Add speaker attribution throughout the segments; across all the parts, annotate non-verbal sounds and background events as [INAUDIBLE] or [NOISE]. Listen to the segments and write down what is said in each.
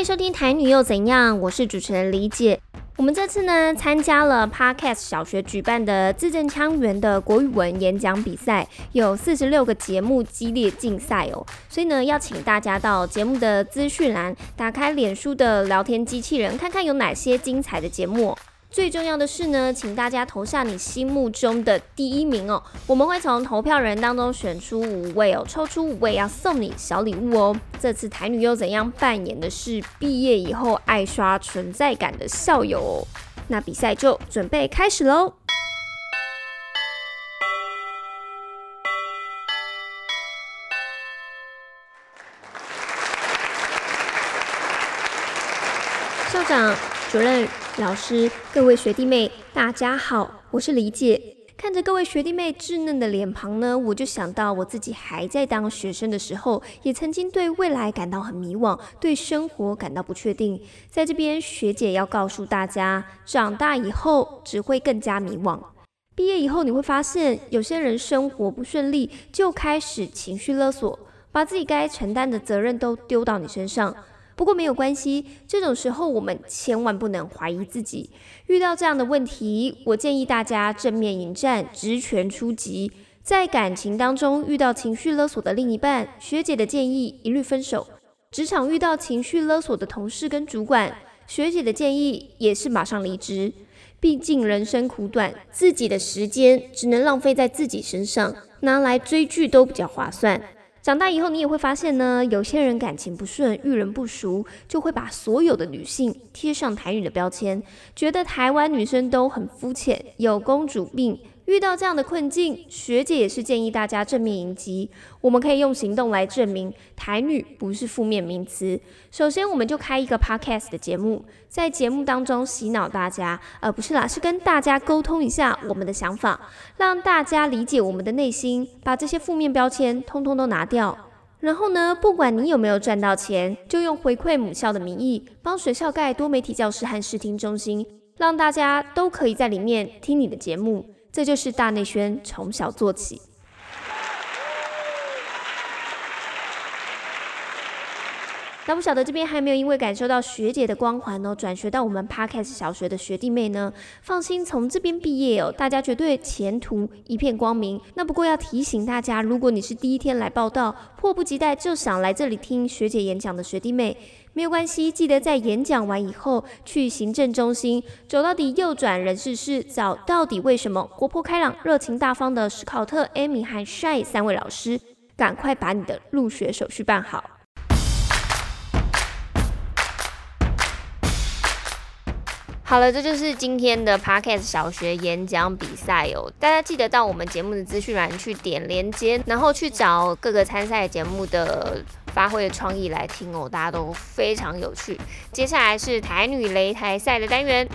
Speaker 1: 迎收听台女又怎样？我是主持人李姐。我们这次呢，参加了 Podcast 小学举办的字正腔圆的国语文演讲比赛，有四十六个节目激烈竞赛哦。所以呢，要请大家到节目的资讯栏，打开脸书的聊天机器人，看看有哪些精彩的节目。最重要的是呢，请大家投下你心目中的第一名哦。我们会从投票人当中选出五位哦，抽出五位要送你小礼物哦。这次台女又怎样扮演的是毕业以后爱刷存在感的校友哦。那比赛就准备开始喽。校长、主任。老师，各位学弟妹，大家好，我是李姐。看着各位学弟妹稚嫩的脸庞呢，我就想到我自己还在当学生的时候，也曾经对未来感到很迷惘，对生活感到不确定。在这边，学姐要告诉大家，长大以后只会更加迷惘。毕业以后，你会发现，有些人生活不顺利，就开始情绪勒索，把自己该承担的责任都丢到你身上。不过没有关系，这种时候我们千万不能怀疑自己。遇到这样的问题，我建议大家正面迎战，直拳出击。在感情当中遇到情绪勒索的另一半，学姐的建议一律分手。职场遇到情绪勒索的同事跟主管，学姐的建议也是马上离职。毕竟人生苦短，自己的时间只能浪费在自己身上，拿来追剧都比较划算。长大以后，你也会发现呢，有些人感情不顺，遇人不淑，就会把所有的女性贴上台女的标签，觉得台湾女生都很肤浅，有公主病。遇到这样的困境，学姐也是建议大家正面迎击。我们可以用行动来证明台女不是负面名词。首先，我们就开一个 podcast 的节目，在节目当中洗脑大家，而、呃、不是啦，是跟大家沟通一下我们的想法，让大家理解我们的内心，把这些负面标签通通都拿掉。然后呢，不管你有没有赚到钱，就用回馈母校的名义，帮学校盖多媒体教室和视听中心，让大家都可以在里面听你的节目。这就是大内宣从小做起。那不晓得这边还没有因为感受到学姐的光环哦，转学到我们 Podcast 小学的学弟妹呢，放心，从这边毕业哦，大家绝对前途一片光明。那不过要提醒大家，如果你是第一天来报到，迫不及待就想来这里听学姐演讲的学弟妹。没有关系，记得在演讲完以后去行政中心走到底，右转人事室，找到底为什么活泼开朗、热情大方的史考特、Amy 和 Shy 三位老师，赶快把你的入学手续办好。好了，这就是今天的 Podcast 小学演讲比赛哦。大家记得到我们节目的资讯栏去点连接，然后去找各个参赛节目的发挥的创意来听哦，大家都非常有趣。接下来是台女擂台赛的单元。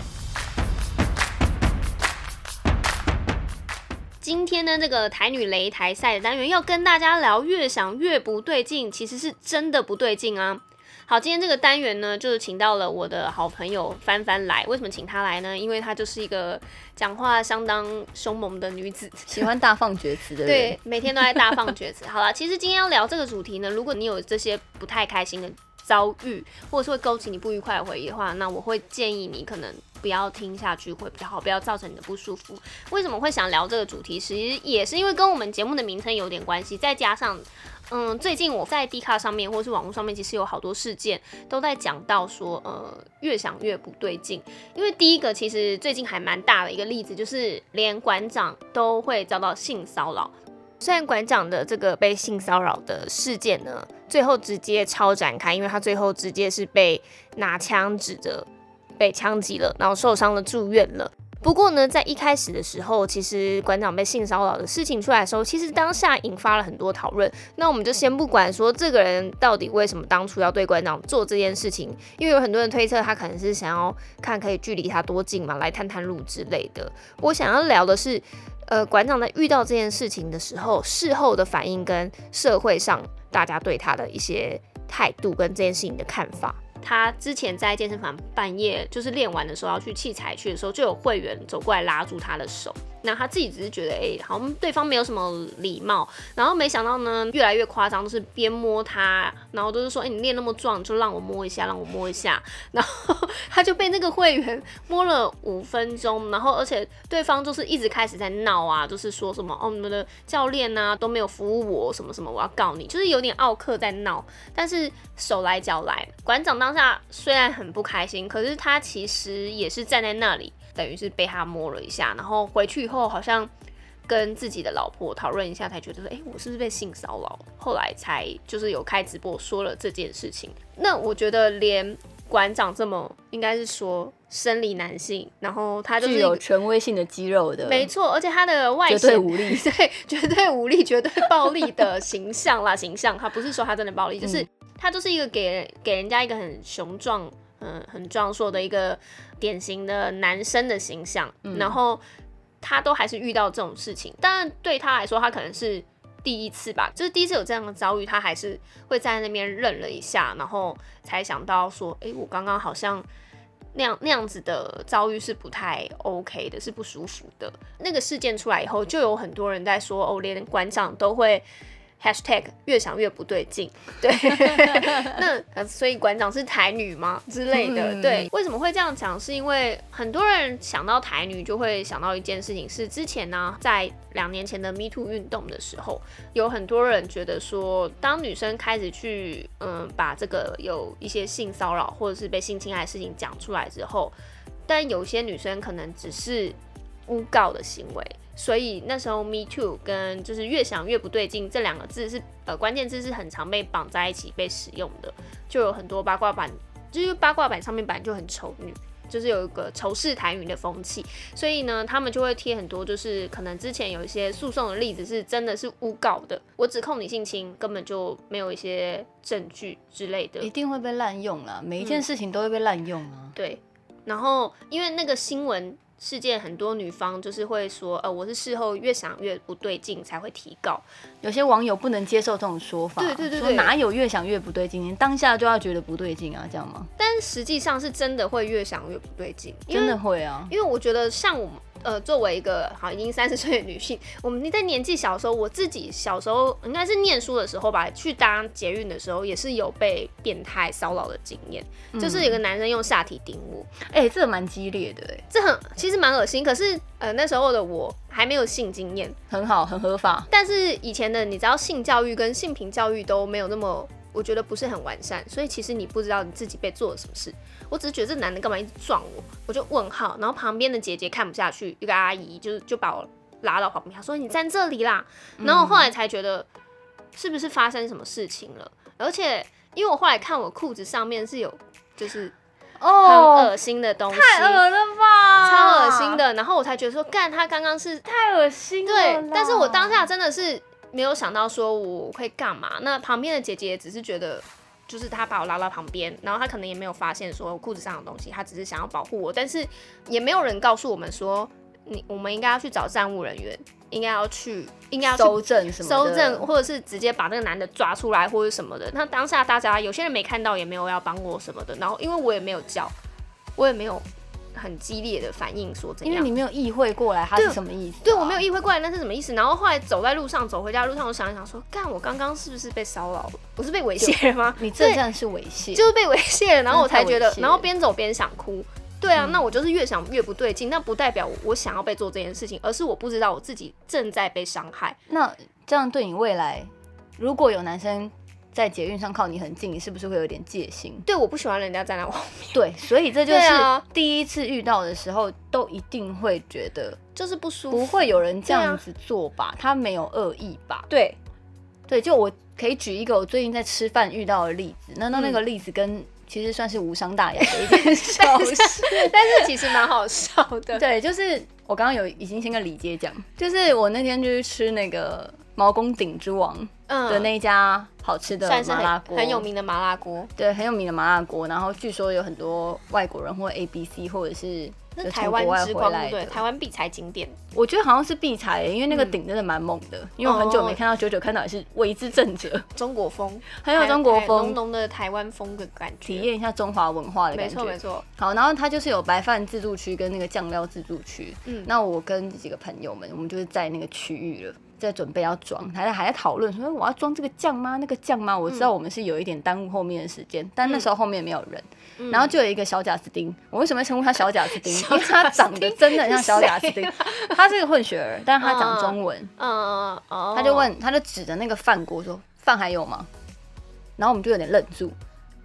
Speaker 1: 今天呢这个台女擂台赛的单元要跟大家聊，越想越不对劲，其实是真的不对劲啊。好，今天这个单元呢，就是请到了我的好朋友帆帆来。为什么请她来呢？因为她就是一个讲话相当凶猛的女子，[LAUGHS]
Speaker 2: 喜欢大放厥词的人。
Speaker 1: 对，每天都在大放厥词。好了，其实今天要聊这个主题呢，如果你有这些不太开心的遭遇，或者是会勾起你不愉快的回忆的话，那我会建议你可能不要听下去会比较好，不要造成你的不舒服。为什么会想聊这个主题？其实也是因为跟我们节目的名称有点关系，再加上。嗯，最近我在 D 卡上面或是网络上面，其实有好多事件都在讲到说，呃，越想越不对劲。因为第一个，其实最近还蛮大的一个例子，就是连馆长都会遭到性骚扰。虽然馆长的这个被性骚扰的事件呢，最后直接超展开，因为他最后直接是被拿枪指着，被枪击了，然后受伤了，住院了。不过呢，在一开始的时候，其实馆长被性骚扰的事情出来的时候，其实当下引发了很多讨论。那我们就先不管说这个人到底为什么当初要对馆长做这件事情，因为有很多人推测他可能是想要看可以距离他多近嘛，来探探路之类的。我想要聊的是，呃，馆长在遇到这件事情的时候，事后的反应跟社会上大家对他的一些态度跟这件事情的看法。他之前在健身房半夜就是练完的时候要去器材去的时候，就有会员走过来拉住他的手，那他自己只是觉得，哎、好像对方没有什么礼貌，然后没想到呢，越来越夸张，就是边摸他，然后都是说，哎、你练那么壮，就让我摸一下，让我摸一下，然后 [LAUGHS] 他就被那个会员摸了五分钟，然后而且对方就是一直开始在闹啊，就是说什么，哦，你们的教练呐、都没有服务我，什么什么，我要告你，就是有点奥客在闹，但是手来脚来，馆长当下虽然很不开心，可是他其实也是站在那里。等于是被他摸了一下，然后回去以后好像跟自己的老婆讨论一下，才觉得说，哎、欸，我是不是被性骚扰？后来才就是有开直播说了这件事情。那我觉得连馆长这么应该是说生理男性，然后他就是
Speaker 2: 有权威性的肌肉的，
Speaker 1: 没错，而且他的外形
Speaker 2: 绝对武力，[LAUGHS]
Speaker 1: 对，绝对武力，绝对暴力的形象啦，形象，他不是说他真的暴力，就是他就是一个给人给人家一个很雄壮。嗯，很壮硕的一个典型的男生的形象，嗯，然后他都还是遇到这种事情，但对他来说，他可能是第一次吧，就是第一次有这样的遭遇，他还是会在那边愣了一下，然后才想到说，哎，我刚刚好像那样那样子的遭遇是不太 OK 的，是不舒服的。那个事件出来以后，就有很多人在说，哦，连馆长都会。Hashtag 越想越不对劲，[LAUGHS] 对，[LAUGHS] 那所以馆长是台女吗之类的？对，为什么会这样讲？是因为很多人想到台女就会想到一件事情，是之前呢，在两年前的 Me Too 运动的时候，有很多人觉得说，当女生开始去嗯把这个有一些性骚扰或者是被性侵害的事情讲出来之后，但有些女生可能只是诬告的行为。所以那时候，Me Too 跟就是越想越不对劲这两个字是呃关键字是很常被绑在一起被使用的，就有很多八卦版，就是八卦版上面本来就很丑女，就是有一个仇视台语的风气，所以呢，他们就会贴很多就是可能之前有一些诉讼的例子是真的是诬告的，我指控你性侵，根本就没有一些证据之类的，
Speaker 2: 一定会被滥用了，每一件事情都会被滥用啊，
Speaker 1: 嗯，对，然后因为那个新闻。事件很多女方就是会说，呃，我是事后越想越不对劲才会提告。
Speaker 2: 有些网友不能接受这种说法，
Speaker 1: 对对对，对，
Speaker 2: 说哪有越想越不对劲？你当下就要觉得不对劲啊，这样吗？
Speaker 1: 但实际上是真的会越想越不对劲，
Speaker 2: 真的会啊，
Speaker 1: 因为我觉得像我们。呃，作为一个好已经三十岁的女性，我们在年纪小的时候，我自己小时候应该是念书的时候吧，去当捷运的时候也是有被变态骚扰的经验，嗯，就是有个男生用下体顶我，
Speaker 2: 哎，欸，这个蛮激烈的，哎，
Speaker 1: 这很其实蛮恶心，可是呃那时候的我还没有性经验，
Speaker 2: 很好，很合法，
Speaker 1: 但是以前的你知道性教育跟性平教育都没有那么。我觉得不是很完善，所以其实你不知道你自己被做了什么事。我只是觉得这男的干嘛一直撞我，我就问号。然后旁边的姐姐看不下去，一个阿姨就就把我拉到旁边，她说：“你站这里啦。”然后后来才觉得是不是发生什么事情了。而且因为我后来看我裤子上面是有就是很恶心的东西，
Speaker 2: 太恶了吧，
Speaker 1: 超恶心的。然后我才觉得说，干他刚刚是
Speaker 2: 太恶心了。
Speaker 1: 对，但是我当下真的是。没有想到说我会干嘛，那旁边的姐姐只是觉得，就是她把我拉到旁边，然后她可能也没有发现说裤子上的东西，她只是想要保护我，但是也没有人告诉我们说，你我们应该要去找站务人员，应该要去，应该要
Speaker 2: 搜证什么的，
Speaker 1: 搜证或者是直接把那个男的抓出来或者什么的。那当下大家有些人没看到，也没有要帮我什么的，然后因为我也没有叫，我也没有。很激烈的反应，说怎样？
Speaker 2: 因为你没有意会过来，他是什么意思、啊？
Speaker 1: 对，我没有意会过来，那是什么意思？然后后来走在路上，走回家路上，我想一想说，干，我刚刚是不是被骚扰了？我是被猥亵了吗？[LAUGHS]
Speaker 2: 你这样是猥亵，
Speaker 1: 就是被猥亵了。然后我才觉得，然后边走边想哭。对啊，嗯、那我就是越想越不对劲。那不代表我想要被做这件事情，而是我不知道我自己正在被伤害。
Speaker 2: 那这样对你未来，如果有男生。在捷运上靠你很近，你是不是会有点戒心？
Speaker 1: 对，我不喜欢人家站在我后面。
Speaker 2: 对，所以这就是第一次遇到的时候，都一定会觉得
Speaker 1: 就是不舒服。
Speaker 2: 不会有人这样子做吧？啊、他没有恶意吧？
Speaker 1: 对，
Speaker 2: 对，就我可以举一个我最近在吃饭遇到的例子。那那那个例子跟其实算是无伤大雅的一件小事，[LAUGHS]
Speaker 1: 但是其实蛮好笑的。
Speaker 2: 对，就是我刚刚有已经先跟李姐讲，就是我那天就是吃那个。毛公鼎之王的那一家好吃的麻辣锅，
Speaker 1: 很有名的麻辣锅，
Speaker 2: 对，很有名的麻辣锅。然后据说有很多外国人或 A B C 或者是。
Speaker 1: 是台湾之光，对，台湾必踩景点。
Speaker 2: 我觉得好像是必踩，因为那个顶真的蛮猛的。因为我很久没看到，九九看到也是为之震者。
Speaker 1: 中国风，
Speaker 2: 很有中国风，
Speaker 1: 浓浓的台湾风的感觉，
Speaker 2: 体验一下中华文化的感觉。
Speaker 1: 没错没错。
Speaker 2: 好，然后它就是有白饭自助区跟那个酱料自助区。嗯，那我跟几个朋友们，我们就是在那个区域了。在准备要装，还在还在讨论说我要装这个酱吗？那个酱吗？我知道我们是有一点耽误后面的时间，但那时候后面没有人，嗯、然后就有一个小贾斯汀。我为什么称呼他小贾斯汀？[LAUGHS] 因为他长得真的很像小贾斯汀。[LAUGHS] 他是个混血儿，但是他讲中文。嗯嗯嗯。他就问，他就指着那个饭锅说：“饭还有吗？”然后我们就有点愣住。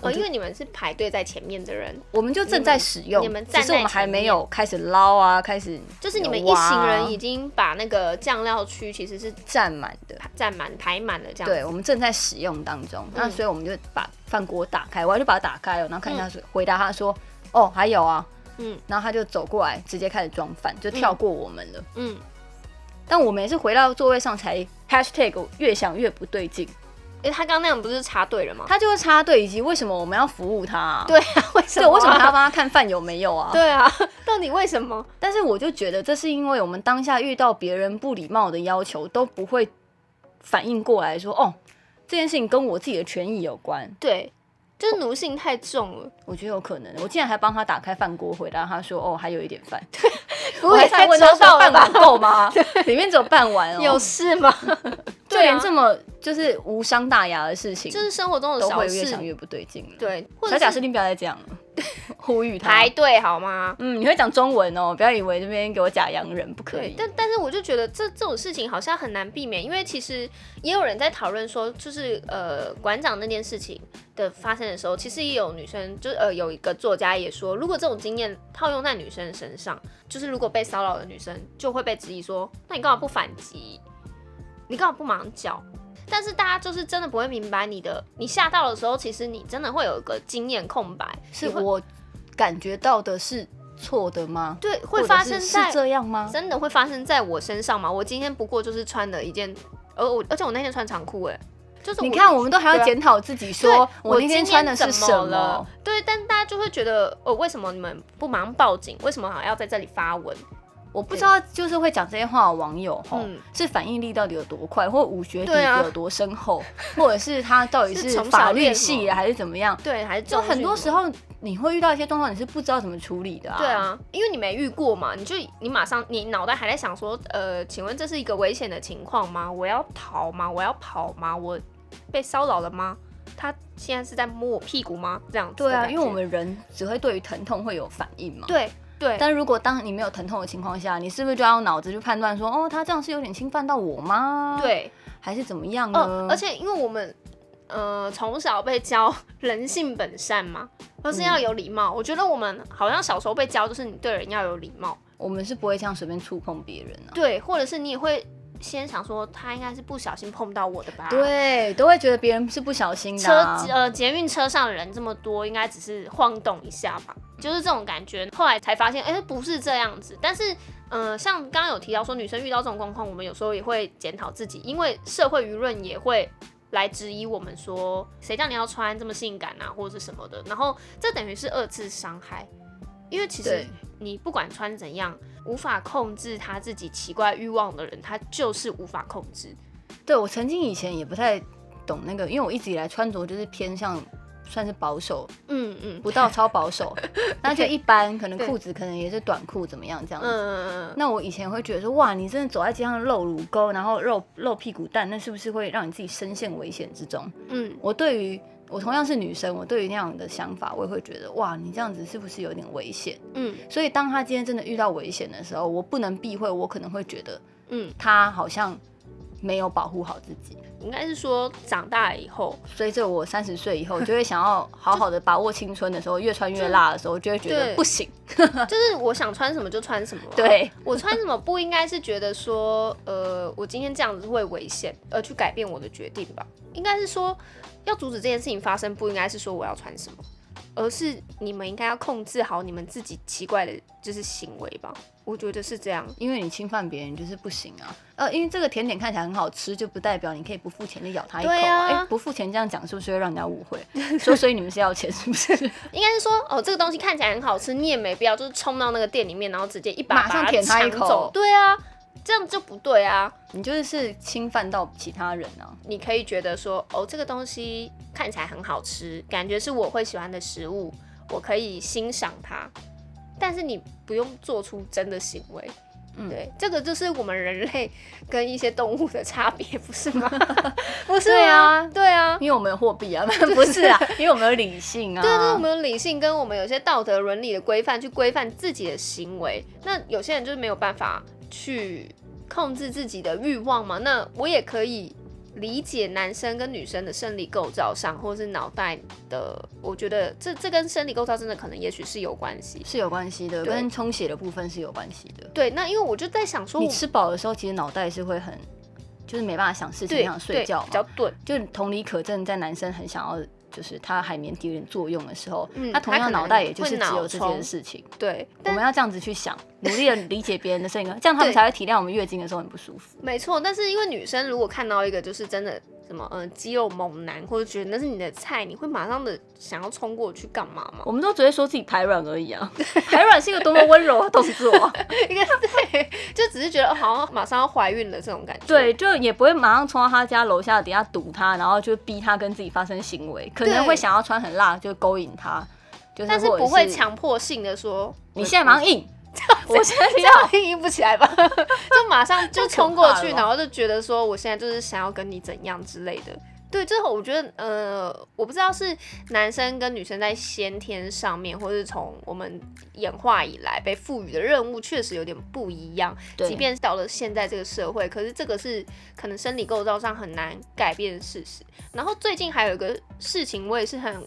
Speaker 1: 哦，因为你们是排队在前面的人，
Speaker 2: 我们就正在使用，你们在只是我们还没有开始捞啊，开始
Speaker 1: 就是你们一行人已经把那个酱料区其实是
Speaker 2: 占满的，
Speaker 1: 占满排满了这样。
Speaker 2: 对，我们正在使用当中，那所以我们就把饭锅打开，我就把它打开了，然后看一下说，回答他说，哦，还有啊，嗯，然后他就走过来，直接开始装饭，就跳过我们了，嗯，但我们也是回到座位上才 hashtag 越想越不对劲。
Speaker 1: 哎、欸，他刚刚那样不是插队了吗？
Speaker 2: 他就是插队，以及为什么我们要服务他、啊？[LAUGHS]
Speaker 1: 对啊，为什么、啊？
Speaker 2: 对，为什么还要帮他看饭有没有啊？[LAUGHS]
Speaker 1: 对啊，到底为什么？[LAUGHS]
Speaker 2: 但是我就觉得，这是因为我们当下遇到别人不礼貌的要求，都不会反应过来说，哦，这件事情跟我自己的权益有关。
Speaker 1: 对。就是奴性太重了，
Speaker 2: 我觉得有可能。我竟然还帮他打开饭锅，回答他说：“哦，还有一点饭。”
Speaker 1: 对，
Speaker 2: 我还才问他说：“半碗够吗？”里面只有半碗哦。
Speaker 1: 有事吗？
Speaker 2: 就连这么就是无伤大雅的事情，
Speaker 1: 就是生活中的小事，
Speaker 2: 越想越不对劲了。
Speaker 1: 对，
Speaker 2: 小贾斯汀不要再这样了。[LAUGHS] 呼吁他
Speaker 1: 排队好吗？
Speaker 2: 嗯，你会讲中文哦，不要以为这边给我假洋人不可以。
Speaker 1: 但但是我就觉得这这种事情好像很难避免，因为其实也有人在讨论说，就是呃馆长那件事情的发生的时候，其实也有女生，就呃有一个作家也说，如果这种经验套用在女生身上，就是如果被骚扰的女生就会被质疑说，那你干嘛不反击？你干嘛不忙叫？但是大家就是真的不会明白你的，你吓到的时候，其实你真的会有一个经验空白。
Speaker 2: 是我感觉到的是错的吗？
Speaker 1: 对，会发生在
Speaker 2: 是这样吗？
Speaker 1: 真的会发生在我身上吗？我今天不过就是穿了一件，而我而且我那天穿长裤，哎，就是
Speaker 2: 你看，我们都还要检讨自己，说我那天穿的是什么
Speaker 1: 了？对，但大家就会觉得，哦，为什么你们不忙报警？为什么还要在这里发文？
Speaker 2: 我不知道，就是会讲这些话的网友哈，是反应力到底有多快，或武学底子有多深厚，[LAUGHS] 或者是他到底是法律系还是怎么样？
Speaker 1: 对，还是
Speaker 2: 就很多时候你会遇到一些状况，你是不知道怎么处理的啊。
Speaker 1: 对啊，因为你没遇过嘛，你就你马上你脑袋还在想说，呃，请问这是一个危险的情况吗？我要逃吗？我要跑吗？我被骚扰了吗？他现在是在摸我屁股吗？这样
Speaker 2: 对啊，因为我们人只会对于疼痛会有反应嘛。
Speaker 1: 对。对，
Speaker 2: 但如果当你没有疼痛的情况下，你是不是就要用脑子去判断说，哦，他这样是有点侵犯到我吗？
Speaker 1: 对，
Speaker 2: 还是怎么样呢？
Speaker 1: 哦，而且因为我们，呃，从小被教人性本善嘛，而是要有礼貌。嗯，我觉得我们好像小时候被教就是你对人要有礼貌，
Speaker 2: 我们是不会这样随便触碰别人啊。
Speaker 1: 对，或者是你也会。先想说他应该是不小心碰到我的吧？
Speaker 2: 对，都会觉得别人是不小心的啊。
Speaker 1: 车呃，捷运车上的人这么多，应该只是晃动一下吧，就是这种感觉。后来才发现，哎、欸，不是这样子。但是，嗯、呃，像刚刚有提到说，女生遇到这种状况，我们有时候也会检讨自己，因为社会舆论也会来质疑我们说，谁叫你要穿这么性感啊，或者是什么的。然后，这等于是二次伤害，因为其实你不管穿怎样。无法控制他自己奇怪欲望的人，他就是无法控制。
Speaker 2: 对，我曾经以前也不太懂那个，因为我一直以来穿着就是偏向算是保守，嗯嗯，不到超保守，[LAUGHS] 那就一般，可能裤子可能也是短裤怎么样这样子。嗯嗯，那我以前会觉得说，哇，你真的走在街上露乳沟，然后露露屁股蛋，那是不是会让你自己深陷危险之中？嗯，我对于。我同样是女生，我对于那样的想法，我也会觉得哇，你这样子是不是有点危险？嗯，所以当他今天真的遇到危险的时候，我不能避讳，我可能会觉得，嗯，他好像没有保护好自己。
Speaker 1: 应该是说长大以后，
Speaker 2: 随着我三十岁以后，就会想要好好的把握青春的时候，越穿越辣的时候，就会觉得不行，[LAUGHS]
Speaker 1: 就是我想穿什么就穿什么。
Speaker 2: 对，[LAUGHS]
Speaker 1: 我穿什么不应该是觉得说，呃，我今天这样子会危险，而去改变我的决定吧？应该是说。要阻止这件事情发生，不应该是说我要穿什么，而是你们应该要控制好你们自己奇怪的，就是行为吧。我觉得是这样，
Speaker 2: 因为你侵犯别人就是不行啊。呃，因为这个甜点看起来很好吃，就不代表你可以不付钱就咬它一口。哎、啊欸，不付钱这样讲是不是会让人家误会？说所以你们是要钱是不是？[LAUGHS]
Speaker 1: 应该是说哦，这个东西看起来很好吃，你也没必要就是冲到那个店里面，然后直接一把
Speaker 2: 马上舔它一口。
Speaker 1: 对啊。这样就不对啊！
Speaker 2: 你就是是侵犯到其他人啊！
Speaker 1: 你可以觉得说，哦，这个东西看起来很好吃，感觉是我会喜欢的食物，我可以欣赏它，但是你不用做出真的行为。嗯，对，这个就是我们人类跟一些动物的差别，不是吗？[LAUGHS] 不是啊，对啊，
Speaker 2: 因为我们有货币啊，不是啊，因为我们有理性啊，
Speaker 1: 对对，我们有理性，跟我们有些道德伦理的规范去规范自己的行为。那有些人就是没有办法。去控制自己的欲望嘛？那我也可以理解男生跟女生的生理构造上，或是脑袋的，我觉得这这跟生理构造真的可能也许是有关系，
Speaker 2: 是有关系的，跟充血的部分是有关系的。
Speaker 1: 对，那因为我就在想说，
Speaker 2: 你吃饱的时候，其实脑袋是会很，就是没办法想事情，想睡觉，
Speaker 1: 比较钝，
Speaker 2: 就同理可证，在男生很想要。就是它海绵体有点作用的时候，嗯、他同样脑袋也就是只有这件事情。
Speaker 1: 对，
Speaker 2: 我们要这样子去想，努力的理解别人的声音，这样他们才会体谅我们月经的时候很不舒服。
Speaker 1: 没错，但是因为女生如果看到一个就是真的。什么嗯，肌肉猛男，或者觉得那是你的菜，你会马上的想要冲过去干嘛吗？
Speaker 2: 我们都只会说自己排卵而已啊，[LAUGHS] 排卵是一个多么温柔的动作，[LAUGHS]
Speaker 1: 一个对，就只是觉得好像马上要怀孕了这种感觉。
Speaker 2: 对，就也不会马上冲到他家楼下底下堵他，然后就逼他跟自己发生行为，可能会想要穿很辣就勾引他，就是、
Speaker 1: 但是不会强迫性的说
Speaker 2: 你现在马上硬。[LAUGHS]
Speaker 1: 我现在这样硬不起来吧，[LAUGHS] 就马上就冲过去，然后就觉得说我现在就是想要跟你怎样之类的。对，最后我觉得呃，我不知道是男生跟女生在先天上面，或是从我们演化以来被赋予的任务确实有点不一样。即便是到了现在这个社会，可是这个是可能生理构造上很难改变的事实。然后最近还有一个事情，我也是很。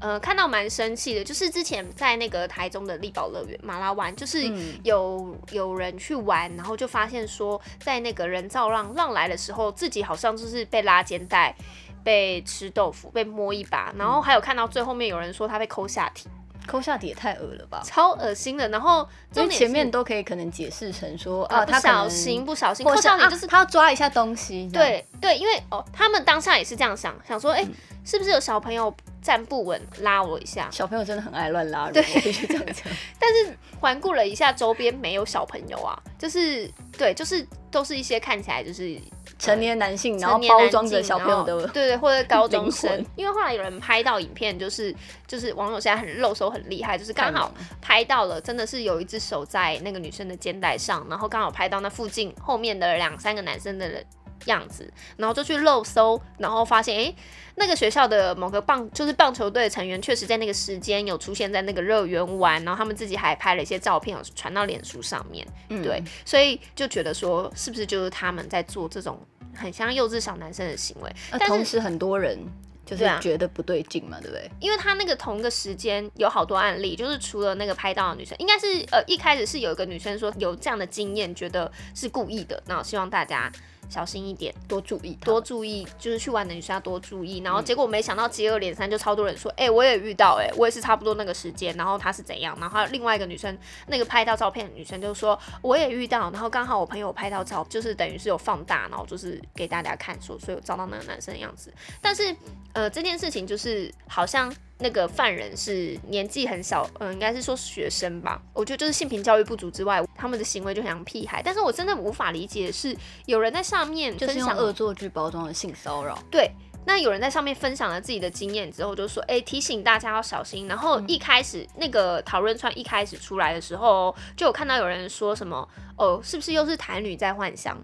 Speaker 1: 呃，看到蛮生气的，就是之前在那个台中的力宝乐园马拉湾，就是有、嗯、有人去玩，然后就发现说，在那个人造浪浪来的时候，自己好像就是被拉肩带、被吃豆腐、被摸一把，然后还有看到最后面有人说他被抠下体，
Speaker 2: 抠下体也太恶了吧，
Speaker 1: 超恶心的。然后
Speaker 2: 就前面都可以可能解释成说啊，
Speaker 1: 他不小心不小心抠下体，就是
Speaker 2: 他要抓一下东西。
Speaker 1: 对对，因为哦，他们当下也是这样想，想说，哎、欸，嗯、是不是有小朋友？站不稳，拉我一下。
Speaker 2: 小朋友真的很爱乱拉人，
Speaker 1: 对，这样讲。[LAUGHS] 但是环顾了一下周边，没有小朋友啊，就是对，就是都是一些看起来就是
Speaker 2: 成年男性，然后包装着小朋友的，
Speaker 1: 对对，或者 [LAUGHS] 高中生。因为后来有人拍到影片，就是就是网友现在很露手很厉害，就是刚好拍到了，真的是有一只手在那个女生的肩带上，然后刚好拍到那附近后面的两三个男生的人。样子，然后就去漏搜，然后发现，哎，那个学校的某个棒就是棒球队的成员，确实在那个时间有出现在那个乐园玩，然后他们自己还拍了一些照片，有传到脸书上面，嗯、对，所以就觉得说，是不是就是他们在做这种很像幼稚小男生的行为？
Speaker 2: 但同时很多人就是觉得不对劲嘛，对不对？
Speaker 1: 因为他那个同个时间有好多案例，就是除了那个拍到的女生，应该是呃一开始是有一个女生说有这样的经验，觉得是故意的，然后希望大家。小心一点，多注意，多注意，就是去玩的女生要多注意。然后结果没想到接二连三，就超多人说，哎、欸，我也遇到、欸，哎，我也是差不多那个时间。然后她是怎样？然后另外一个女生，那个拍到照片的女生就说，我也遇到。然后刚好我朋友拍到照，就是等于是有放大，然后就是给大家看说，所以我找到那个男生的样子。但是，呃，这件事情就是好像。那个犯人是年纪很小，嗯，应该是说学生吧。我觉得就是性平教育不足之外，他们的行为就很像屁孩。但是我真的无法理解的是，有人在上面
Speaker 2: 就是用恶作剧包装的性骚扰。
Speaker 1: 对，那有人在上面分享了自己的经验之后，就说，哎、欸，提醒大家要小心。然后一开始、嗯、那个讨论串一开始出来的时候，就有看到有人说什么，哦，是不是又是台女在幻想？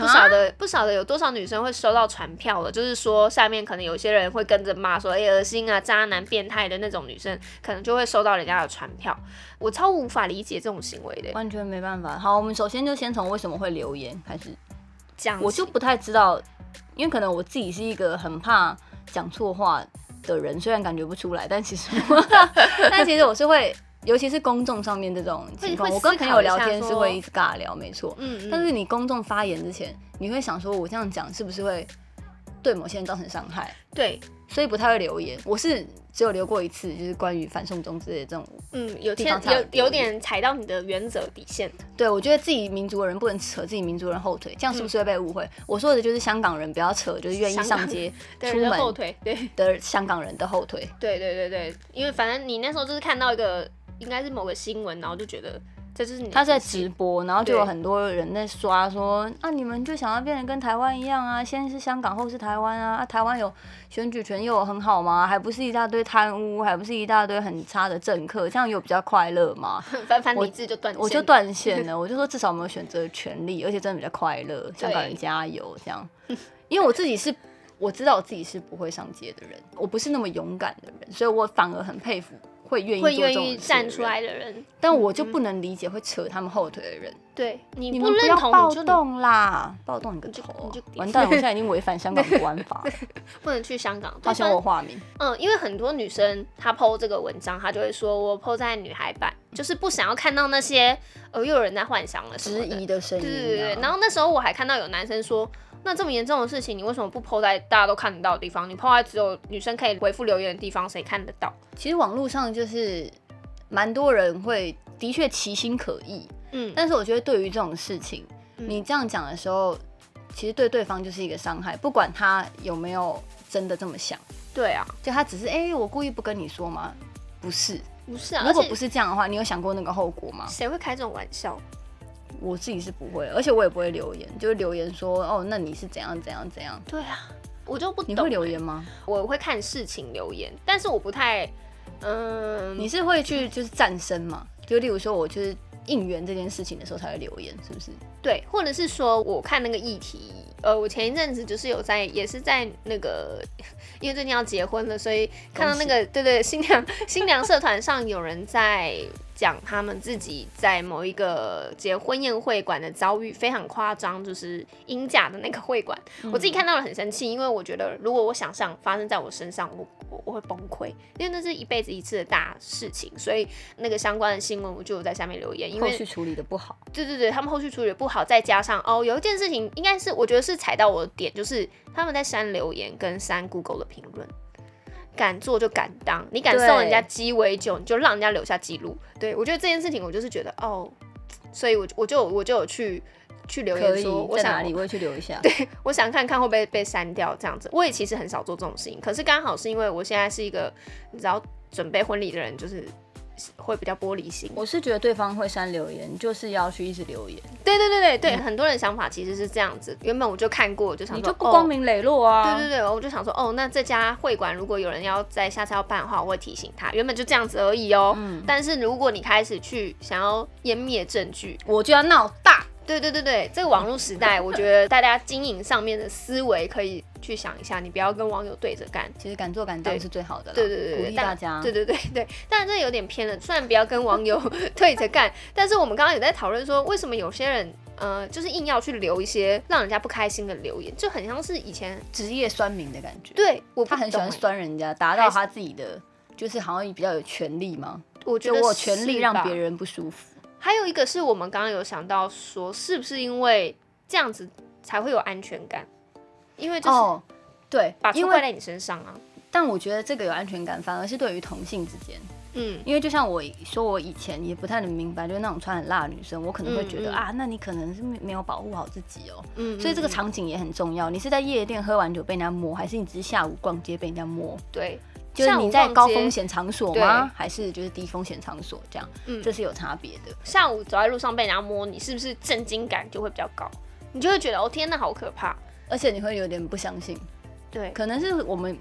Speaker 1: 不晓得不晓得有多少女生会收到传票了，就是说下面可能有些人会跟着骂说，哎、欸，恶心啊，渣男、变态的那种女生，可能就会收到人家的传票。我超无法理解这种行为的，
Speaker 2: 完全没办法。好，我们首先就先从为什么会留言开始讲。
Speaker 1: 讲
Speaker 2: 我就不太知道，因为可能我自己是一个很怕讲错话的人，虽然感觉不出来，但其实，[LAUGHS] [LAUGHS] 但其实我是会。尤其是公众上面这种情况，我跟朋友聊天是会一直尬聊，没错。嗯嗯。但是你公众发言之前，你会想说，我这样讲是不是会对某些人造成伤害？
Speaker 1: 对，
Speaker 2: 所以不太会留言。我是只有留过一次，就是关于反送中之类的这种，
Speaker 1: 嗯，有牵有有点踩到你的原则底线。
Speaker 2: 对，我觉得自己民族的人不能扯自己民族人后腿，这样是不是会被误会？嗯、我说的就是香港人不要扯，就是愿意上街 [LAUGHS] 出门
Speaker 1: 后腿，对
Speaker 2: 的香港人的后腿。
Speaker 1: 对对对对，因为反正你那时候就是看到一个应该是某个新闻，然后就觉得。这就是你
Speaker 2: 他在直播，然后就有很多人在刷说啊，你们就想要变得跟台湾一样啊，先是香港后是台湾啊，啊台湾有选举权又有很好吗？还不是一大堆贪污，还不是一大堆很差的政客，这样有比较快乐吗？[LAUGHS]
Speaker 1: 翻翻理智就断，
Speaker 2: 我就断线了，我就说至少我们有选择权利，而且真的比较快乐，香港人加油这样。[LAUGHS] 因为我自己是我知道我自己是不会上街的人，我不是那么勇敢的人，所以我反而很佩服。会愿意会愿意
Speaker 1: 站出来的人，
Speaker 2: 但我就不能理解会扯他们后腿的人。
Speaker 1: 对，你
Speaker 2: 不认同暴动啦，暴动你个头！完蛋，我现在已经违反香港国安法，[LAUGHS]
Speaker 1: 不能去香港。
Speaker 2: 他嫌我化名。
Speaker 1: 嗯，因为很多女生她 po 这个文章，她就会说我 po 在女孩版，就是不想要看到那些呃又有人在幻想了质疑的声音。对对对。然后那时候我还看到有男生说。那这么严重的事情，你为什么不 po 在大家都看得到的地方？你 po 在只有女生可以回复留言的地方，谁看得到？
Speaker 2: 其实网络上就是蛮多人会的确其心可议，嗯，但是我觉得对于这种事情，嗯、你这样讲的时候，其实对对方就是一个伤害，不管他有没有真的这么想。
Speaker 1: 对啊，
Speaker 2: 就他只是哎、欸，我故意不跟你说吗？不是，
Speaker 1: 不是啊。
Speaker 2: 如果不是这样的话，你有想过那个后果吗？
Speaker 1: 谁会开这种玩笑？
Speaker 2: 我自己是不会，而且我也不会留言，就是留言说哦，那你是怎样怎样怎样？
Speaker 1: 对啊，我就不懂。
Speaker 2: 你会留言吗？
Speaker 1: 我会看事情留言，但是我不太，嗯，
Speaker 2: 你是会去就是战声嘛？就例如说，我就是应援这件事情的时候才会留言，是不是？
Speaker 1: 对，或者是说我看那个议题，呃，我前一阵子就是有在，也是在那个，[LAUGHS] 因为最近要结婚了，所以看到那个，对对，新娘新娘社团上有人在。讲他们自己在某一个结婚宴会馆的遭遇非常夸张，就是英甲的那个会馆，嗯、我自己看到了很生气，因为我觉得如果我想象发生在我身上，我我，我会崩溃，因为那是一辈子一次的大事情，所以那个相关的新闻我就有在下面留言，因为
Speaker 2: 后续处理的不好，
Speaker 1: 对对对，他们后续处理的不好，再加上哦，有一件事情应该是我觉得是踩到我的点，就是他们在删留言跟删 Google 的评论。敢做就敢当，你敢送人家鸡尾酒，你就让人家留下记录。对，我觉得这件事情，[TSK] 我就是觉得哦，所以我我就我就有去去留言说，我想
Speaker 2: 我会去留一下。[LAUGHS]
Speaker 1: 对，我想看看会不会被删掉这样子。我也其实很少做这种事情，可是刚好是因为我现在是一个你知道准备婚礼的人，就是。会比较玻璃心，
Speaker 2: 我是觉得对方会删留言，就是要去一直留言。
Speaker 1: 对对对对对，嗯、很多人想法其实是这样子。原本我就看过，就想说
Speaker 2: 你就不光明磊落啊。
Speaker 1: 哦、对对对，我就想说，哦，那这家会馆如果有人要在下次要办的话，我会提醒他。原本就这样子而已哦。嗯。但是如果你开始去想要湮灭证据，
Speaker 2: 我就要闹大。
Speaker 1: 对对对对，这个网络时代，我觉得大家经营上面的思维可以去想一下，你不要跟网友对着干。
Speaker 2: 其实敢做敢当是最好的。
Speaker 1: 对对对，
Speaker 2: 鼓励大家。
Speaker 1: 对对对对，但这有点偏了。虽然不要跟网友 [LAUGHS] 对着干，但是我们刚刚也在讨论说，为什么有些人呃，就是硬要去留一些让人家不开心的留言，就很像是以前
Speaker 2: 职业酸民的感觉。
Speaker 1: 对，我
Speaker 2: 他很喜欢酸人家，达到他自己的，就是好像比较有权利嘛。
Speaker 1: 我觉得我
Speaker 2: 权利让别人不舒服。
Speaker 1: 还有一个是我们刚刚有想到说，是不是因为这样子才会有安全感？因为就是、哦、对，把错怪在你身上啊。
Speaker 2: 但我觉得这个有安全感，反而是对于同性之间，嗯，因为就像我说，我以前也不太能明白，就是那种穿很辣的女生，我可能会觉得、嗯嗯、啊，那你可能是没有保护好自己哦。嗯，嗯，嗯，所以这个场景也很重要。你是在夜店喝完酒被人家摸，还是你只是下午逛街被人家摸？
Speaker 1: 对。
Speaker 2: 就是你在高风险场所吗？还是就是低风险场所这样？嗯，这是有差别的。
Speaker 1: 下午走在路上被人家摸你，是不是震惊感就会比较高？你就会觉得哦天哪，好可怕！
Speaker 2: 而且你会有点不相信。
Speaker 1: 对，
Speaker 2: 可能是我们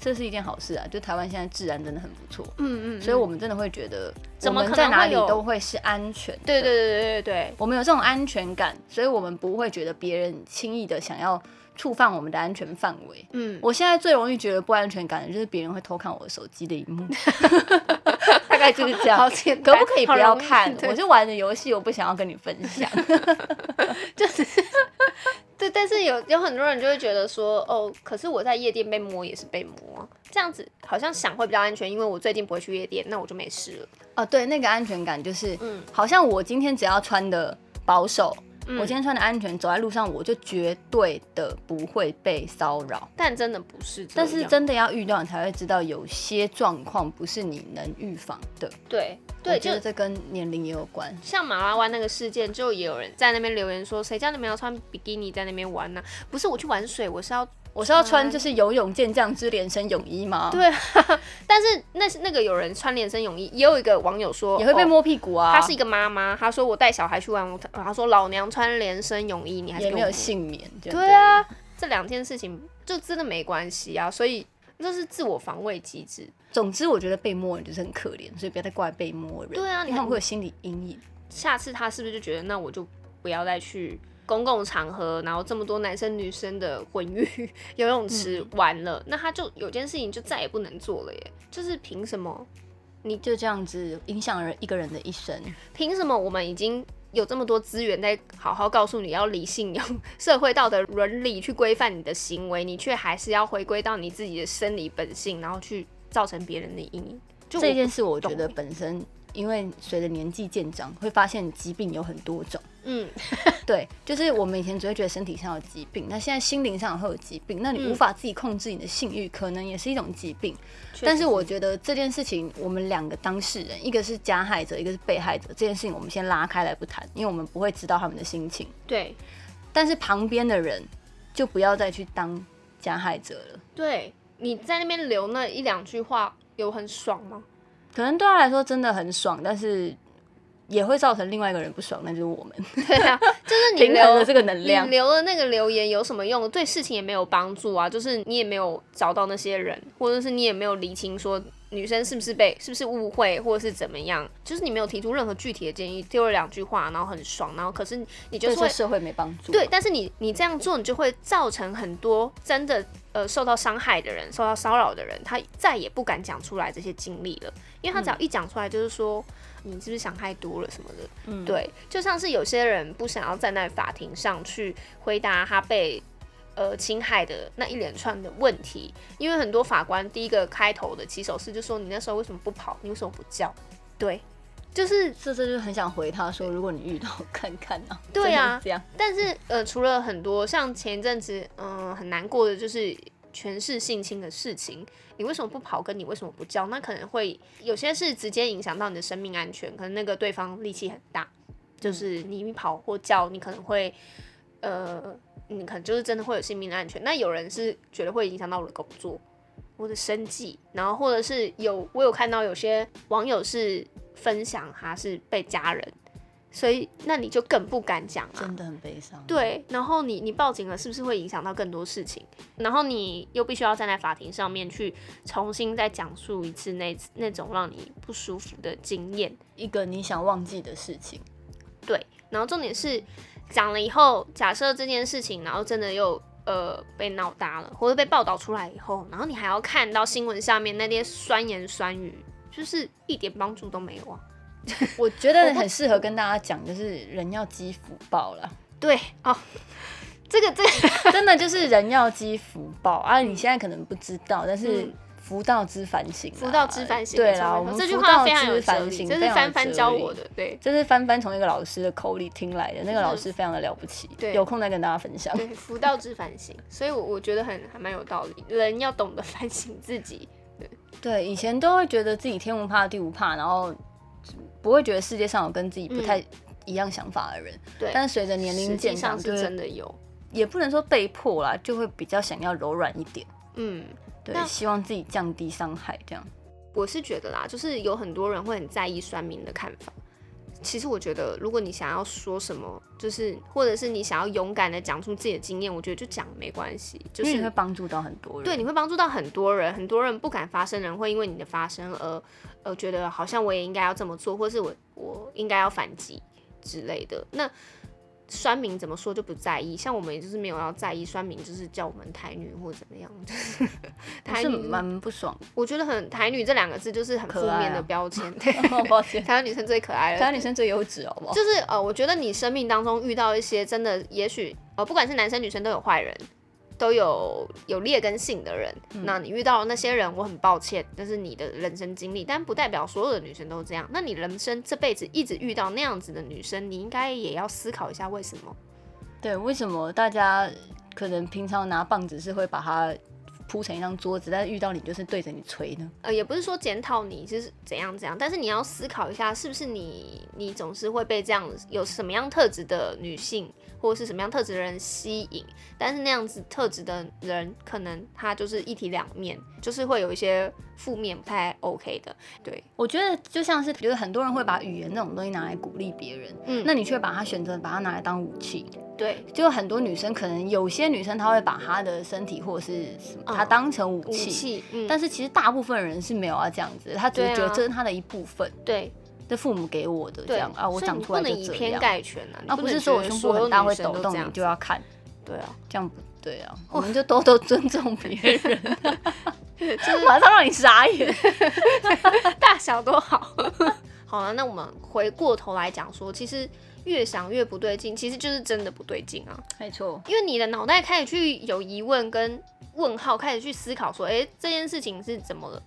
Speaker 2: 这是一件好事啊，就台湾现在治安真的很不错。嗯，嗯嗯，所以我们真的会觉得，怎么在哪里都会是安全。
Speaker 1: 对对对对对对，
Speaker 2: 我们有这种安全感，所以我们不会觉得别人轻易的想要。触犯我们的安全范围。嗯，我现在最容易觉得不安全感的就是别人会偷看我的手机的一幕，[LAUGHS] 大概就是这样。可不可以不要看？我是玩的游戏，我不想要跟你分享。[LAUGHS]
Speaker 1: 就是，对，但是有有很多人就会觉得说，哦，可是我在夜店被摸也是被摸，这样子好像想会比较安全，因为我最近不会去夜店，那我就没事了。
Speaker 2: 哦，对，那个安全感就是，嗯，好像我今天只要穿的保守。嗯、我今天穿的安全，走在路上我就绝对的不会被骚扰。
Speaker 1: 但真的不是，
Speaker 2: 但是真的要遇到，你才会知道有些状况不是你能预防的。
Speaker 1: 对对，
Speaker 2: 就这跟年龄也有关。
Speaker 1: 像马拉湾那个事件，就也有人在那边留言说：“谁叫你们要穿比基尼在那边玩呢、啊？不是我去玩水，我是要。”
Speaker 2: 我是要穿就是游泳健将之连身泳衣吗？
Speaker 1: 对，[LAUGHS] 但是那是那个有人穿连身泳衣，也有一个网友说
Speaker 2: 也会被摸屁股啊。
Speaker 1: 她是一个妈妈，她说我带小孩去玩，她说老娘穿连身泳衣，你还是
Speaker 2: 也没有幸免。对，
Speaker 1: 对啊，这两件事情就真的没关系啊，所以这是自我防卫机制。
Speaker 2: 总之，我觉得被摸人就是很可怜，所以不要再怪被摸人。
Speaker 1: 对啊，
Speaker 2: 你他们会有心理阴影。
Speaker 1: 下次他是不是就觉得那我就不要再去？公共场合，然后这么多男生女生的混浴 [LAUGHS] 游泳池完了，嗯、那他就有件事情就再也不能做了耶。就是凭什么你
Speaker 2: 就这样子影响了一个人的一生？
Speaker 1: 凭什么我们已经有这么多资源在好好告诉你要理性、用社会道德伦理去规范你的行为，你却还是要回归到你自己的生理本性，然后去造成别人的阴影？就
Speaker 2: 这件事，我觉得本身。因为随着年纪渐长，会发现疾病有很多种。嗯，[LAUGHS] 对，就是我们以前只会觉得身体上有疾病，那现在心灵上也会有疾病。那你无法自己控制你的性欲，可能也是一种疾病。但是我觉得这件事情，我们两个当事人，一个是加害者，一个是被害者，这件事情我们先拉开来不谈，因为我们不会知道他们的心情。
Speaker 1: 对，
Speaker 2: 但是旁边的人就不要再去当加害者了。
Speaker 1: 对，你在那边留那一两句话，有很爽吗？
Speaker 2: 可能对他来说真的很爽，但是也会造成另外一个人不爽，那就是我们。[LAUGHS]
Speaker 1: 对啊，就是你留
Speaker 2: 了这个能量，
Speaker 1: 你留了那个留言有什么用？对事情也没有帮助啊。就是你也没有找到那些人，或者是你也没有理清说女生是不是被是不是误会，或者是怎么样。就是你没有提出任何具体的建议，丢了两句话，然后很爽，然后可是你就是会
Speaker 2: 对社会没帮助。
Speaker 1: 对，但是你你这样做，你就会造成很多真的。呃，受到伤害的人，受到骚扰的人，他再也不敢讲出来这些经历了，因为他只要一讲出来，就是说、嗯、你是不是想太多了什么的。嗯，对，就像是有些人不想要站在法庭上去回答他被呃侵害的那一连串的问题，因为很多法官第一个开头的起手式就说，你那时候为什么不跑？你为什么不叫？对。就是
Speaker 2: 这这就很想回他说，如果你遇到看看啊，
Speaker 1: 对啊，这样。但是呃，除了很多像前一阵子嗯、呃、很难过的就是权势性侵的事情，你为什么不跑？跟你为什么不叫？那可能会有些是直接影响到你的生命安全，可能那个对方力气很大，就是你一跑或叫，你可能会呃，你可能就是真的会有性命的安全。那有人是觉得会影响到我的工作，我的生计，然后或者是有我有看到有些网友是。分享他是被家人，所以那你就更不敢讲啊，
Speaker 2: 真的很悲伤。
Speaker 1: 对，然后你你报警了，是不是会影响到更多事情？然后你又必须要站在法庭上面去重新再讲述一次那那种让你不舒服的经验，
Speaker 2: 一个你想忘记的事情。
Speaker 1: 对，然后重点是讲了以后，假设这件事情，然后真的又呃被闹大了，或者被报道出来以后，然后你还要看到新闻下面那些酸言酸语。就是一点帮助都没有啊！[LAUGHS]
Speaker 2: 我觉得很适合跟大家讲，就是人要积福报了。[LAUGHS]
Speaker 1: 对哦，这个这个
Speaker 2: 真的就是人要积福报啊！你现在可能不知道，但是福道之反省，
Speaker 1: 福道之反省。
Speaker 2: 对啦，我们
Speaker 1: 这句话非常有哲理，这是帆帆教我的。对，
Speaker 2: 这是帆帆从一个老师的口里听来的，那个老师非常的了不起。[LAUGHS] 对，有空再跟大家分享。
Speaker 1: 对，福道之反省，[LAUGHS] 所以我我觉得很还蛮有道理。人要懂得反省自己。
Speaker 2: 对，以前都会觉得自己天不怕地不怕，然后不会觉得世界上有跟自己不太一样想法的人。对、嗯，但是随着年龄渐长，
Speaker 1: 是真的有，
Speaker 2: 也不能说被迫啦，就会比较想要柔软一点。
Speaker 1: 嗯，
Speaker 2: 对，希望自己降低伤害，这样。
Speaker 1: 我是觉得啦，就是有很多人会很在意酸民的看法。其实我觉得，如果你想要说什么，就是或者是你想要勇敢的讲出自己的经验，我觉得就讲没关系，就是
Speaker 2: 你会帮助到很多人。
Speaker 1: 对，你会帮助到很多人，很多人不敢发声人会因为你的发声而呃觉得好像我也应该要这么做，或是我我应该要反击之类的。那。酸民怎么说就不在意，像我们也就是没有要在意酸民，就是叫我们台女或怎么样，[LAUGHS] 就是
Speaker 2: 台女蛮不爽。
Speaker 1: 我觉得很台女这两个字就是很负面的标签。对，[LAUGHS]
Speaker 2: 抱歉，
Speaker 1: 台湾女生最可爱了，
Speaker 2: 台湾女生最优质，好不好？
Speaker 1: 就是呃，我觉得你生命当中遇到一些真的，也许呃，不管是男生女生都有坏人，都有有劣根性的人。嗯、那你遇到的那些人，我很抱歉，这是你的人生经历，但不代表所有的女生都这样。那你人生这辈子一直遇到那样子的女生，你应该也要思考一下为什么？
Speaker 2: 对，为什么大家可能平常拿棒子是会把它。铺成一张桌子，但是遇到你就是对着你捶呢。
Speaker 1: 呃，也不是说检讨你就是怎样怎样，但是你要思考一下，是不是你你总是会被这样有什么样特质的女性，或者是什么样特质的人吸引？但是那样子特质的人，可能他就是一体两面，就是会有一些负面不太 OK 的。对，
Speaker 2: 我觉得就像是，觉得很多人会把语言那种东西拿来鼓励别人，嗯，那你却把它选择把它拿来当武器。
Speaker 1: 对，
Speaker 2: 就很多女生可能有些女生她会把她的身体或者是什么，她当成武器，
Speaker 1: 武器嗯、
Speaker 2: 但是其实大部分人是没有啊这样子，她只是觉得这是她的一部分。
Speaker 1: 对，
Speaker 2: 这父母给我的这样啊，我长出来就这样。
Speaker 1: 不能以偏概全啊，
Speaker 2: 那不是说我胸部很大会抖动，你就要看。
Speaker 1: 对啊，[LAUGHS]
Speaker 2: 这样不对啊，[LAUGHS] 我们就多多尊重别人，就是 [LAUGHS] 马上让你傻眼，
Speaker 1: 大小都好。好了，那我们回过头来讲说，其实。越想越不对劲，其实就是真的不对劲啊！
Speaker 2: 没错，
Speaker 1: 因为你的脑袋开始去有疑问跟问号，开始去思考说，哎、欸，这件事情是怎么了？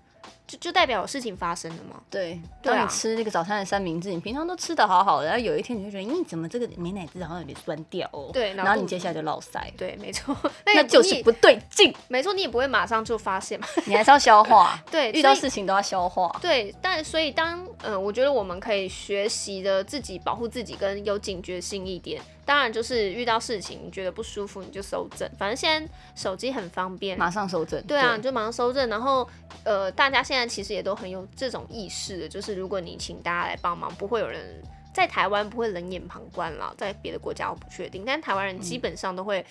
Speaker 1: 就就代表有事情发生了嘛？
Speaker 2: 对，当你吃那个早餐的三明治，你平常都吃的好好的，然后有一天你就觉得，咦，怎么这个美乃滋好像有点酸掉哦？
Speaker 1: 对，
Speaker 2: 然后你接下来就落腮。
Speaker 1: 对，没错，[LAUGHS]
Speaker 2: 那就是不对劲。
Speaker 1: 没错，你也不会马上就发现嘛，[LAUGHS]
Speaker 2: 你还是要消化。[LAUGHS]
Speaker 1: 对，
Speaker 2: 遇到事情都要消化。
Speaker 1: 对，但所以当呃，我觉得我们可以学习的自己保护自己，跟有警觉性一点。当然，就是遇到事情你觉得不舒服，你就搜证。反正现在手机很方便，
Speaker 2: 马上搜证。
Speaker 1: 对啊，对你就马上搜证。然后，呃，大家现在其实也都很有这种意识的，就是如果你请大家来帮忙，不会有人在台湾不会冷眼旁观了。在别的国家我不确定，但台湾人基本上都会，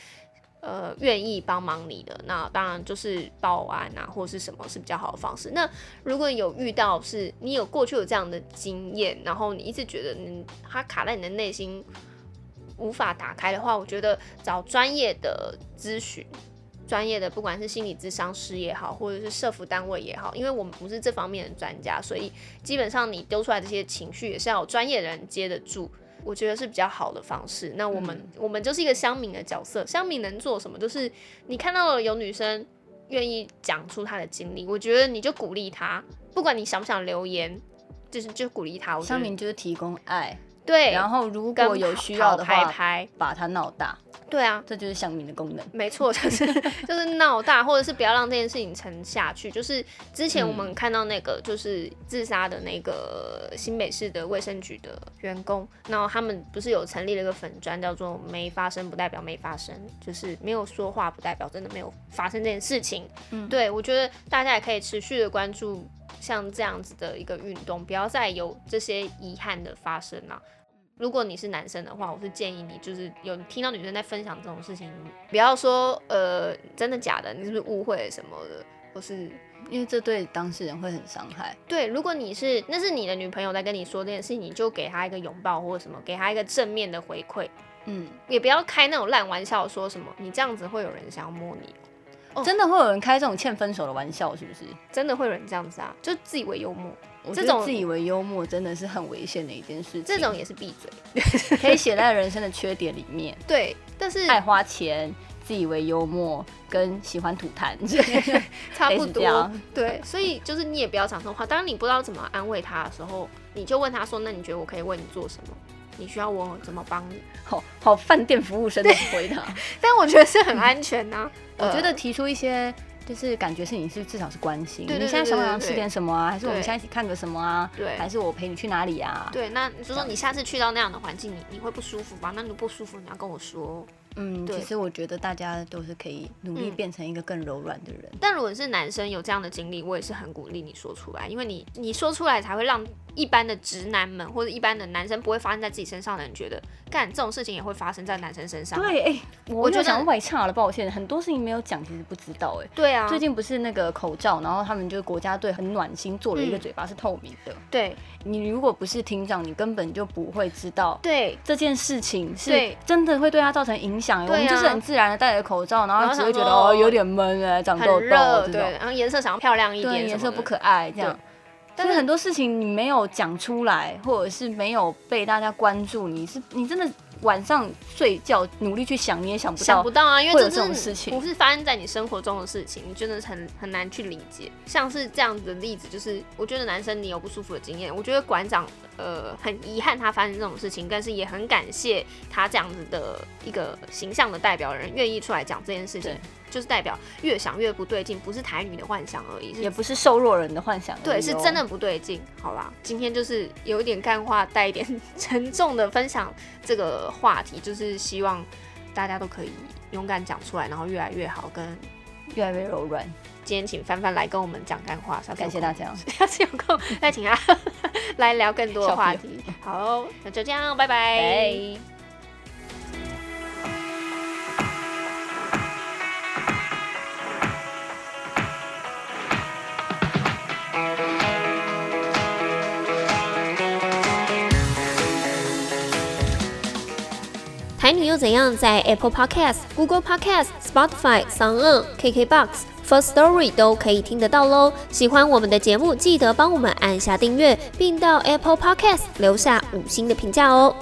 Speaker 1: 嗯、呃，愿意帮忙你的。那当然就是报案啊，或是什么是比较好的方式。那如果有遇到是你有过去有这样的经验，然后你一直觉得嗯它卡在你的内心。无法打开的话，我觉得找专业的咨询，专业的不管是心理咨商师也好，或者是社服单位也好，因为我们不是这方面的专家，所以基本上你丢出来这些情绪也是要有专业的人接得住，我觉得是比较好的方式。那我们、嗯、我们就是一个乡民的角色，乡民能做什么？就是你看到了有女生愿意讲出她的经历，我觉得你就鼓励她，不管你想不想留言，就是就鼓励她。
Speaker 2: 乡民就是提供爱。
Speaker 1: 对，
Speaker 2: 然后如果有需要的话，
Speaker 1: 拍拍
Speaker 2: 把它闹大。
Speaker 1: 对啊，
Speaker 2: 这就是乡民的功能。
Speaker 1: 没错，就是就是闹大，或者是不要让这件事情沉下去。就是之前我们看到那个就是自杀的那个新北市的卫生局的员工，然后他们不是有成立了一个粉专，叫做“没发生不代表没发生”，就是没有说话不代表真的没有发生这件事情。嗯，对，我觉得大家也可以持续的关注像这样子的一个运动，不要再有这些遗憾的发生了。如果你是男生的话，我是建议你，就是有听到女生在分享这种事情，不要说呃真的假的，你是不是误会什么的，或是
Speaker 2: 因为这对当事人会很伤害。
Speaker 1: 对，如果你是那是你的女朋友在跟你说这件事情，你就给她一个拥抱或者什么，给她一个正面的回馈，嗯，也不要开那种烂玩笑，说什么你这样子会有人想要摸你。
Speaker 2: 哦，真的会有人开这种欠分手的玩笑，是不是？
Speaker 1: 真的会有人这样子啊，就自以为幽默。
Speaker 2: 这种自以为幽默真的是很危险的一件事情。
Speaker 1: 这种也是闭嘴，[LAUGHS]
Speaker 2: 可以写在人生的缺点里面。[LAUGHS]
Speaker 1: 对，但是
Speaker 2: 爱花钱、自以为幽默跟喜欢吐痰，[LAUGHS]
Speaker 1: 差不多。对，所以就是你也不要讲这种话。当你不知道怎么安慰他的时候，你就问他说：“那你觉得我可以为你做什么？你需要我怎么帮你？”
Speaker 2: 好好，饭店服务生的回答。[LAUGHS]
Speaker 1: 但我觉得是很安全呐、啊。
Speaker 2: 我觉得提出一些。就是感觉是你是至少是关心，你现在想不想吃点什么啊？还是我们现在一起看个什么啊？对，还是我陪你去哪里啊？
Speaker 1: 对，那就说你下次去到那样的环境，你你会不舒服吧？那你不舒服，你要跟我说。
Speaker 2: 嗯，其实我觉得大家都是可以努力变成一个更柔软的人。嗯。
Speaker 1: 但如果是男生有这样的经历，我也是很鼓励你说出来，因为你你说出来才会让一般的直男们或者一般的男生不会发生在自己身上的人觉得，干这种事情也会发生在男生身上。
Speaker 2: 对，哎、欸，我就想外差了，抱歉，很多事情没有讲，其实不知道。哎，
Speaker 1: 对啊，
Speaker 2: 最近不是那个口罩，然后他们就是国家队很暖心做了一个嘴巴是透明的。
Speaker 1: 嗯、对，
Speaker 2: 你如果不是厅长，你根本就不会知道。
Speaker 1: 对，
Speaker 2: 这件事情是真的会对他造成影响。我们就是很。自然的戴着口罩，然后只会觉得哦有点闷哎，长痘痘，
Speaker 1: 对，然后颜色想要漂亮一点，
Speaker 2: 颜色不可爱这样。但是很多事情你没有讲出来，或者是没有被大家关注，你是你真的晚上睡觉努力去想，你也想不到，
Speaker 1: 想不到啊，因为这
Speaker 2: 种事情
Speaker 1: 不是发生在你生活中的事情，你真的很很难去理解。像是这样子的例子，就是我觉得男生你有不舒服的经验，我觉得馆长呃很遗憾他发生这种事情，但是也很感谢他这样子的一个形象的代表人愿意出来讲这件事情。就是代表越想越不对劲，不是台女的幻想而已，
Speaker 2: 也不是瘦弱人的幻想，
Speaker 1: 对，是真的不对劲。好啦，今天就是有一点干话，带一点 [LAUGHS] 沉重的分享这个话题，就是希望大家都可以勇敢讲出来，然后越来越好，跟
Speaker 2: 越来越柔软。
Speaker 1: 今天请翻翻来跟我们讲干话，
Speaker 2: 感谢大家。[LAUGHS]
Speaker 1: 下次有空再请他 [LAUGHS] 来聊更多的话题。好，那就这样，拜拜。Bye
Speaker 3: 你又怎样？在 Apple Podcast、Google Podcast、Spotify、Sound、KKBox、First Story 都可以听得到喽。喜欢我们的节目，记得帮我们按下订阅，并到 Apple Podcast 留下五星的评价哦。